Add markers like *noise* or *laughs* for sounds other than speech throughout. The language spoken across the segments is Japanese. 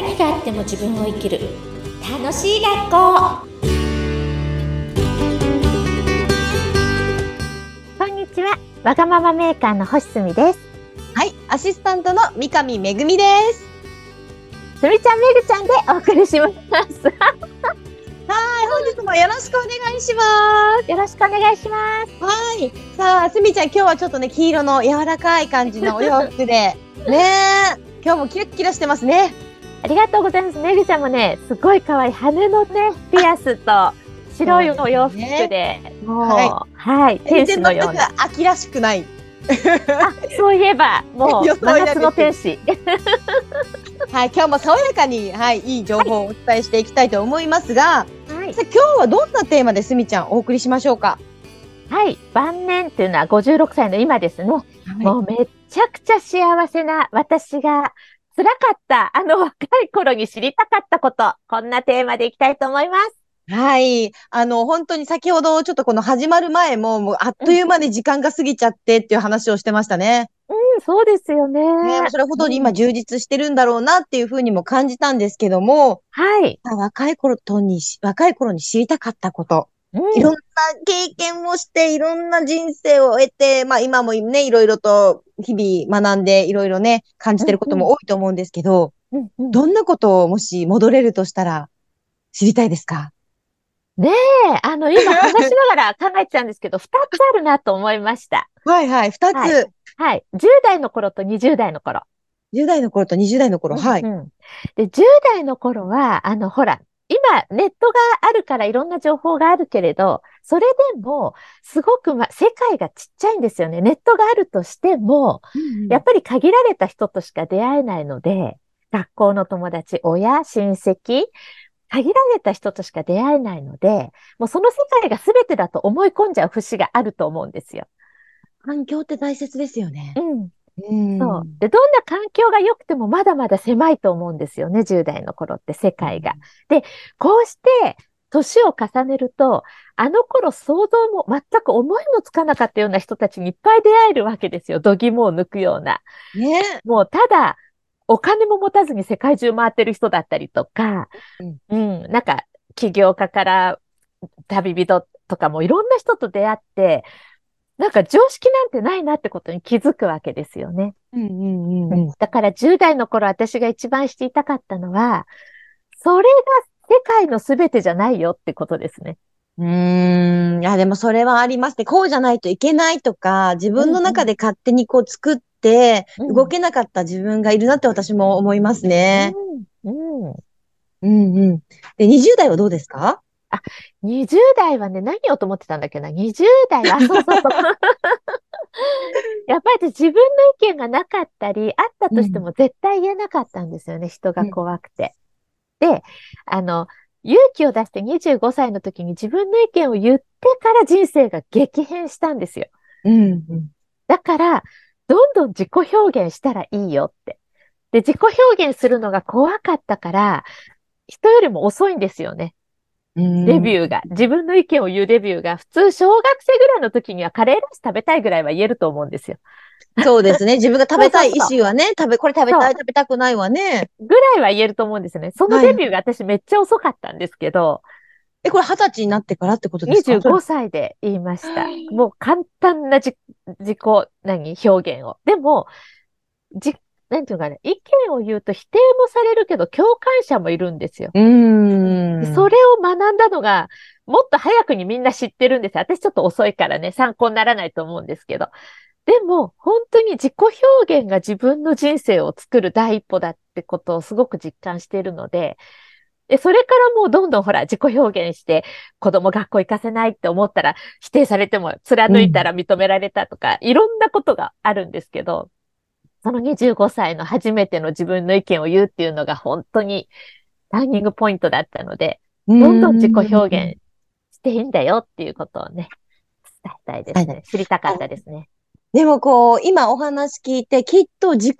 何があっても自分を生きる。楽しい学校。こんにちは。わがままメーカーの星澄です。はい、アシスタントの三上めぐみです。すみちゃんめぐちゃんでお送りします。*laughs* はい、本日もよろしくお願いしまよろしくお願いします。す。はい、さあ、すみちゃん、今日はちょっとね、黄色の柔らかい感じのお洋服で、*laughs* ねえ、今日もキラッキラしてますね。ありがとうございますめぐちゃんもねすごい可愛い羽のねピアスと白いお洋服で、もうははい、天使のような秋らしくない。あそういえばもう *laughs* 真夏の天使 *laughs* はい、今日も爽やかに、はい、いい情報をお伝えしていきたいと思いますが、はいさあ今日はどんなテーマですみちゃんお送りしましょうか？はい。晩年っていうのは56歳の今ですね。もうめっちゃくちゃ幸せな私が辛かったあの若い頃に知りたかったこと。こんなテーマでいきたいと思います。はい。あの、本当に先ほどちょっとこの始まる前も、もうあっという間に時間が過ぎちゃってっていう話をしてましたね。うん、そうですよね。ね、それほどに今うん充実してるんだろうなっていうふうにも感じたんですけども、はい。若い頃とにし、若い頃に知りたかったこと、うんいろんな経験をして、いろんな人生を得て、まあ今もね、いろいろと日々学んで、いろいろね、感じてることも多いと思うんですけど、うんうんどんなことをもし戻れるとしたら知りたいですか？ねえ、あの、今話しながら考えてたんですけど、*laughs* 二つあるなと思いました。はいはい、二つ、はいはい。10代の頃と20代の頃。10代の頃と20代の頃、はい。うんで、10代の頃は、あの、ほら、今、ネットがあるからいろんな情報があるけれど、それでも、すごく、ま、世界がちっちゃいんですよね。ネットがあるとしても、やっぱり限られた人としか出会えないので、学校の友達、親、親戚、限られた人としか出会えないので、もうその世界が全てだと思い込んじゃう節があると思うんですよ。環境って大切ですよね。うん。うんそう。で、どんな環境が良くてもまだまだ狭いと思うんですよね、10代の頃って世界が。で、こうして、年を重ねると、あの頃想像も全く思いもつかなかったような人たちにいっぱい出会えるわけですよ。度肝を抜くような。ね。もうただ、お金も持たずに世界中回ってる人だったりとか、うん、なんか、起業家から旅人とかもいろんな人と出会って、なんか常識なんてないなってことに気づくわけですよね。うんうんうんうん。だから10代の頃私が一番知りたかったのは、それが世界の全てじゃないよってことですね。うーん。いや、でもそれはありますね。こうじゃないといけないとか、自分の中で勝手にこう作って、うん動けなかった自分がいるなって私も思いますね。うん。うん。うんうん。で、20代はどうですか20代はね、何をと思ってたんだっけな ?20 代は、あそうそうそう。*laughs* やっぱり自分の意見がなかったり、あったとしても絶対言えなかったんですよね、人が怖くて。で、あの、勇気を出して25歳の時に自分の意見を言ってから人生が激変したんですよ。うんうん。だから、どんどん自己表現したらいいよって。で、自己表現するのが怖かったから、人よりも遅いんですよね。レビューが。自分の意見を言うレビューが、普通小学生ぐらいの時にはカレーライス食べたいぐらいは言えると思うんですよ。そうですね。*laughs* 自分が食べたい意思はね、食べ、これ食べたい、食べたくないはね。ぐらいは言えると思うんですよね。そのレビューが私めっちゃ遅かったんですけど、え、これ二十歳になってからってことですか？25歳で言いました。もう簡単な自自己、何、表現を。でも、じ、なんていうのかね、意見を言うと否定もされるけど、共感者もいるんですよ。うーん。それを学んだのが、もっと早くにみんな知ってるんですよ。私ちょっと遅いからね、参考にならないと思うんですけど。でも、本当に自己表現が自分の人生を作る第一歩だってことをすごく実感しているので、で、それからもうどんどんほら、自己表現して、子供学校行かせないって思ったら、否定されても貫いたら認められたとか、いろんなことがあるんですけど、その25歳の初めての自分の意見を言うっていうのが本当にターニングポイントだったので、どどんどん自己表現していいんだよっていうことをね、伝えたいですはね。知りたかったですね。でもこう、今お話聞いて、きっと自己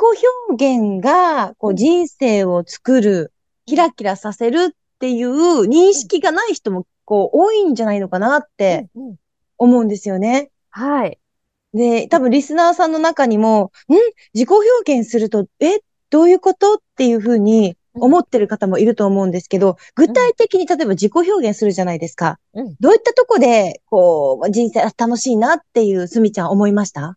表現が、こう、人生を作る、キラキラさせるっていう認識がない人も、こう、多いんじゃないのかなって思うんですよね。はい。で、多分リスナーさんの中にも、ん？自己表現すると、え？どういうこと？っていうふうに思ってる方もいると思うんですけど、具体的に例えば自己表現するじゃないですか。うん。どういったとこで、こう、人生楽しいなっていうすみちゃん思いました？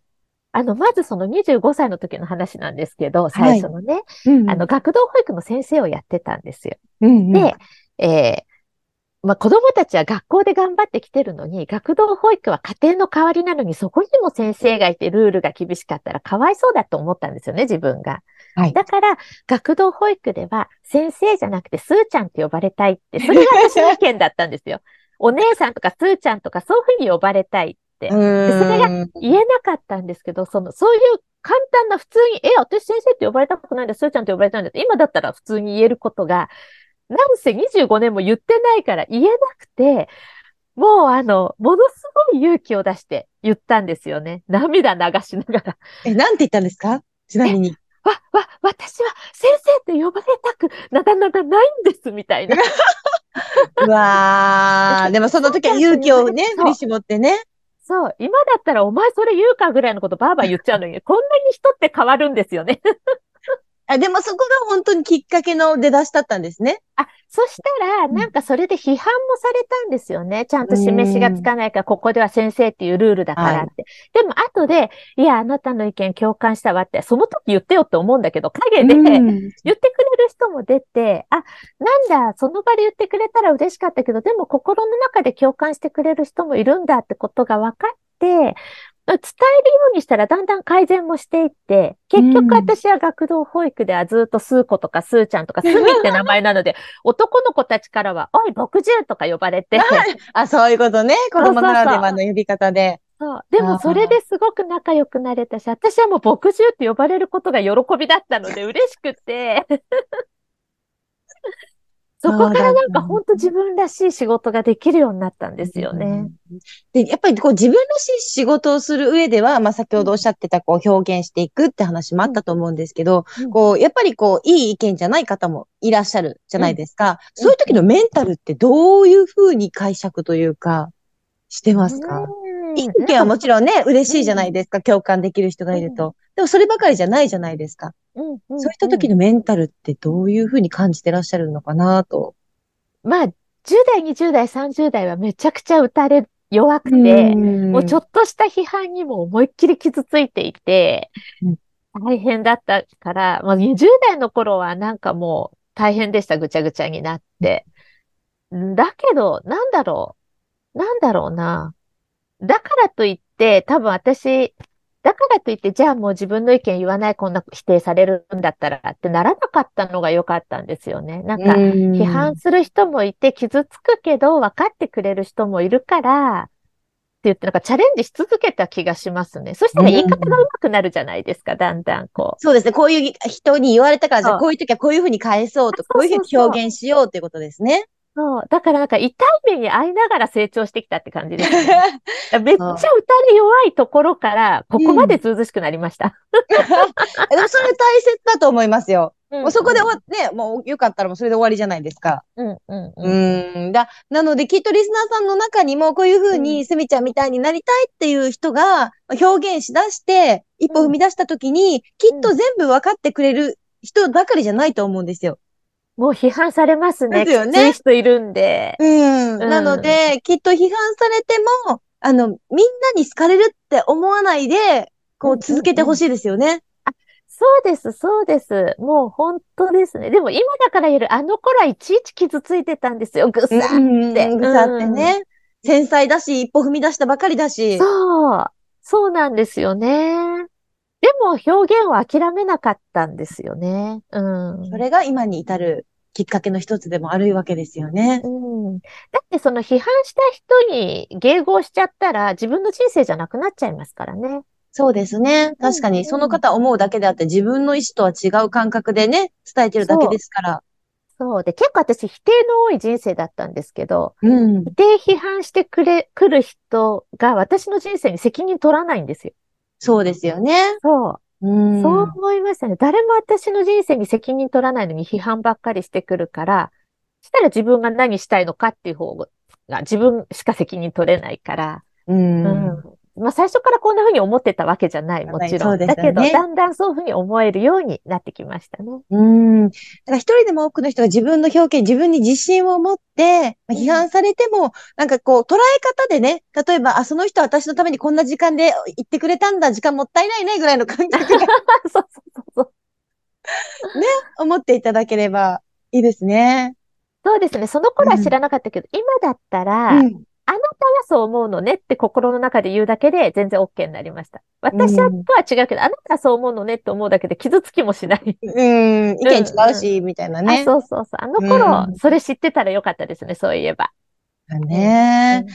あの、まずその25歳の時の話なんですけど、最初のね、うん。あの、学童保育の先生をやってたんですよ。うんうん。で、えーまあ、子供たちは学校で頑張ってきてるのに、学童保育は家庭の代わりなのに、そこにも先生がいてルールが厳しかったらかわいそうだと思ったんですよね、自分が。はい。だから、学童保育では、先生じゃなくて、スーちゃんって呼ばれたいって、*laughs* それが私の意見だったんですよ。お姉さんとかスーちゃんとか、そういうふうに呼ばれたいって。それが言えなかったんですけど、その、そういう簡単な普通に、え、私先生って呼ばれたことないんだ、スーちゃんって呼ばれたんだって、今だったら普通に言えることが、なんせ25年も言ってないから言えなくて、もうあの、ものすごい勇気を出して言ったんですよね。涙流しながら。え、なんて言ったんですか？ちなみに。わ、わ、私は先生って呼ばれたくなだなだないんです、みたいな。*laughs* うわー。でもその時は勇気をね、振り絞ってね。そう、今だったらお前それ言うかぐらいのことバーバー言っちゃうのに、こんなに人って変わるんですよね。あでもそこが本当にきっかけの出だしだったんですね。あ、そしたら、うんなんかそれで批判もされたんですよね。ちゃんと示しがつかないから、ここでは先生っていうルールだからって。でも後で、いや、あなたの意見共感したわって、その時言ってよって思うんだけど、陰で、うん言ってくれる人も出て、あ、なんだ、その場で言ってくれたら嬉しかったけど、でも心の中で共感してくれる人もいるんだってことが分かって、伝えるようにしたらだんだん改善もしていって、結うん局私は学童保育ではずっとスー子とかスーちゃんとかスミって名前なので、*laughs* 男の子たちからは、おい、牧獣とか呼ばれて、あ、そういうことね。子供ならではの呼び方で。そう。でもそれですごく仲良くなれたし、私はもう牧獣って呼ばれることが喜びだったので嬉しくて、そこからなんか本当自分らしい仕事ができるようになったんですよね。で、やっぱりこう自分らしい仕事をする上では、まあ先ほどおっしゃってたこう表現していくって話もあったと思うんですけど、うんこう、やっぱりこう、いい意見じゃない方もいらっしゃるじゃないですか。うんそういう時のメンタルってどういうふうに解釈というか、してますか、うんいい意見はもちろんね、嬉しいじゃないですか。共感できる人がいると。でもそればかりじゃないじゃないですか。うんうんそういった時のメンタルってどういうふうに感じてらっしゃるのかなと。まあ、10代、20代、30代はめちゃくちゃ打たれ弱くて、もうちょっっとした批判にも思いっきり傷ついていてうん、大変だったから、まあ、20代の頃はなんかもう大変でした、ぐちゃぐちゃになって。だけど、なんだろう。なんだろうな。だからといって、多分私、だからといって、じゃあもう自分の意見言わない、こんな否定されるんだったらってならなかったのが良かったんですよね。なんか、批判する人もいて、傷つくけど、分かってくれる人もいるから、って言って、なんかチャレンジし続けた気がしますね。そしたら言い方が上手くなるじゃないですか、だんだんこそうですね。こういう人に言われたから、じゃあそうこういう時はこういうふうに返そうとこういうふうに表現しようっていうことですね。う。そう。だからなんか痛い目に遭いながら成長してきたって感じですね。*laughs* めっちゃ打たれ弱いところから、ここまでずうずしくなりました。*laughs* でもそれ大切だと思いますよ。もうそこで終わっね、もうよかったらもうそれで終わりじゃないですか。うんうんう。うんん。だ、なのできっとリスナーさんの中にもこういうふううにすみちゃんみたいになりたいっていう人が表現しだして、一歩踏み出した時に、きっと全部分かってくれる人ばかりじゃないと思うんですよ。もう批判されますね。ですよね人いるんで。うん。うんなので、きっと批判されても、あの、みんなに好かれるって思わないで、こうんうんううん続けてほしいですよね。そうです、そうです。もう本当ですね。でも今だから言える、あの頃はいちいち傷ついてたんですよ、ぐさ。って。ぐさってね。繊細だし、一歩踏み出したばかりだし。そう。そうなんですよね。でも表現を諦めなかったんですよね。うん。それが今に至るきっかけの一つでもあるわけですよね。うん。だってその批判した人に迎合しちゃったら自分の人生じゃなくなっちゃいますからね。そうですね。確かうんに、その方思うだけであって、自分の意思とは違う感覚でね、伝えてるだけですから。そう。で、結構私否定の多い人生だったんですけど、うん。否定批判してくれ、来る人が私の人生に責任取らないんですよ。そうですよね。そう。うん。そう思いましたね。誰も私の人生に責任取らないのに批判ばっかりしてくるから、したら自分が何したいのかっていう方が自分しか責任取れないから、うん。うんまあ最初からこんな風に思ってたわけじゃない、もちろん。ねだけど、だんだんそういう風に思えるようになってきましたね。うん。だから一人でも多くの人が自分の表現、自分に自信を持って、まあ批判されても、なんかこう、捉え方でね、例えば、あ、その人は私のためにこんな時間で言ってくれたんだ、時間もったいないね、ぐらいの感覚で *laughs* そうそうそうそう。思っていただければいいですね。そうですね。その頃は知らなかったけど、今だったら、うん。あなたはそう思うのねって心の中で言うだけで全然 OK になりました。私はうんとは違うけど、あなたはそう思うのねって思うだけで傷つきもしない。うん、意見違うし、みたいなあ、ね。そうそうそう。あの頃、うんそれ知ってたらよかったですね、そういえば。ね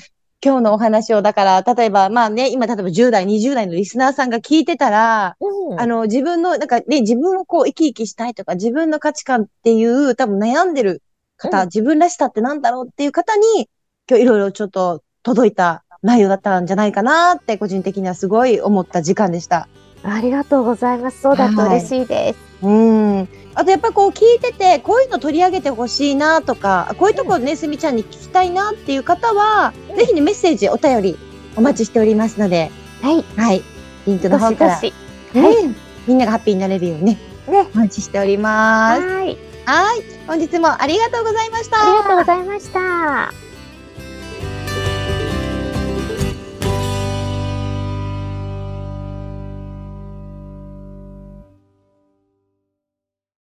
今日のお話を、だから、例えば、まあね、今、例えば10代、20代のリスナーさんが聞いてたら、うん。あの、自分の、なんかね、自分をこう生き生きしたいとか、自分の価値観っていう、多分悩んでる方、うん自分らしさってなんだろうっていう方に、今日いろいろちょっと届いた内容だったんじゃないかなって、個人的にはすごい思った時間でした。ありがとうございます。そうだと嬉しいです。うん。あとやっぱこう聞いてて、こういうの取り上げてほしいなとか、こういうとこね、すみちゃんに聞きたいなっていう方は、うんぜひね、メッセージ、お便りお待ちしておりますので、はい。はい。リンクのど方から、しどし。うんみんながハッピーになれるようにね、ね。お待ちしております。はい。はい。本日もありがとうございました。ありがとうございました。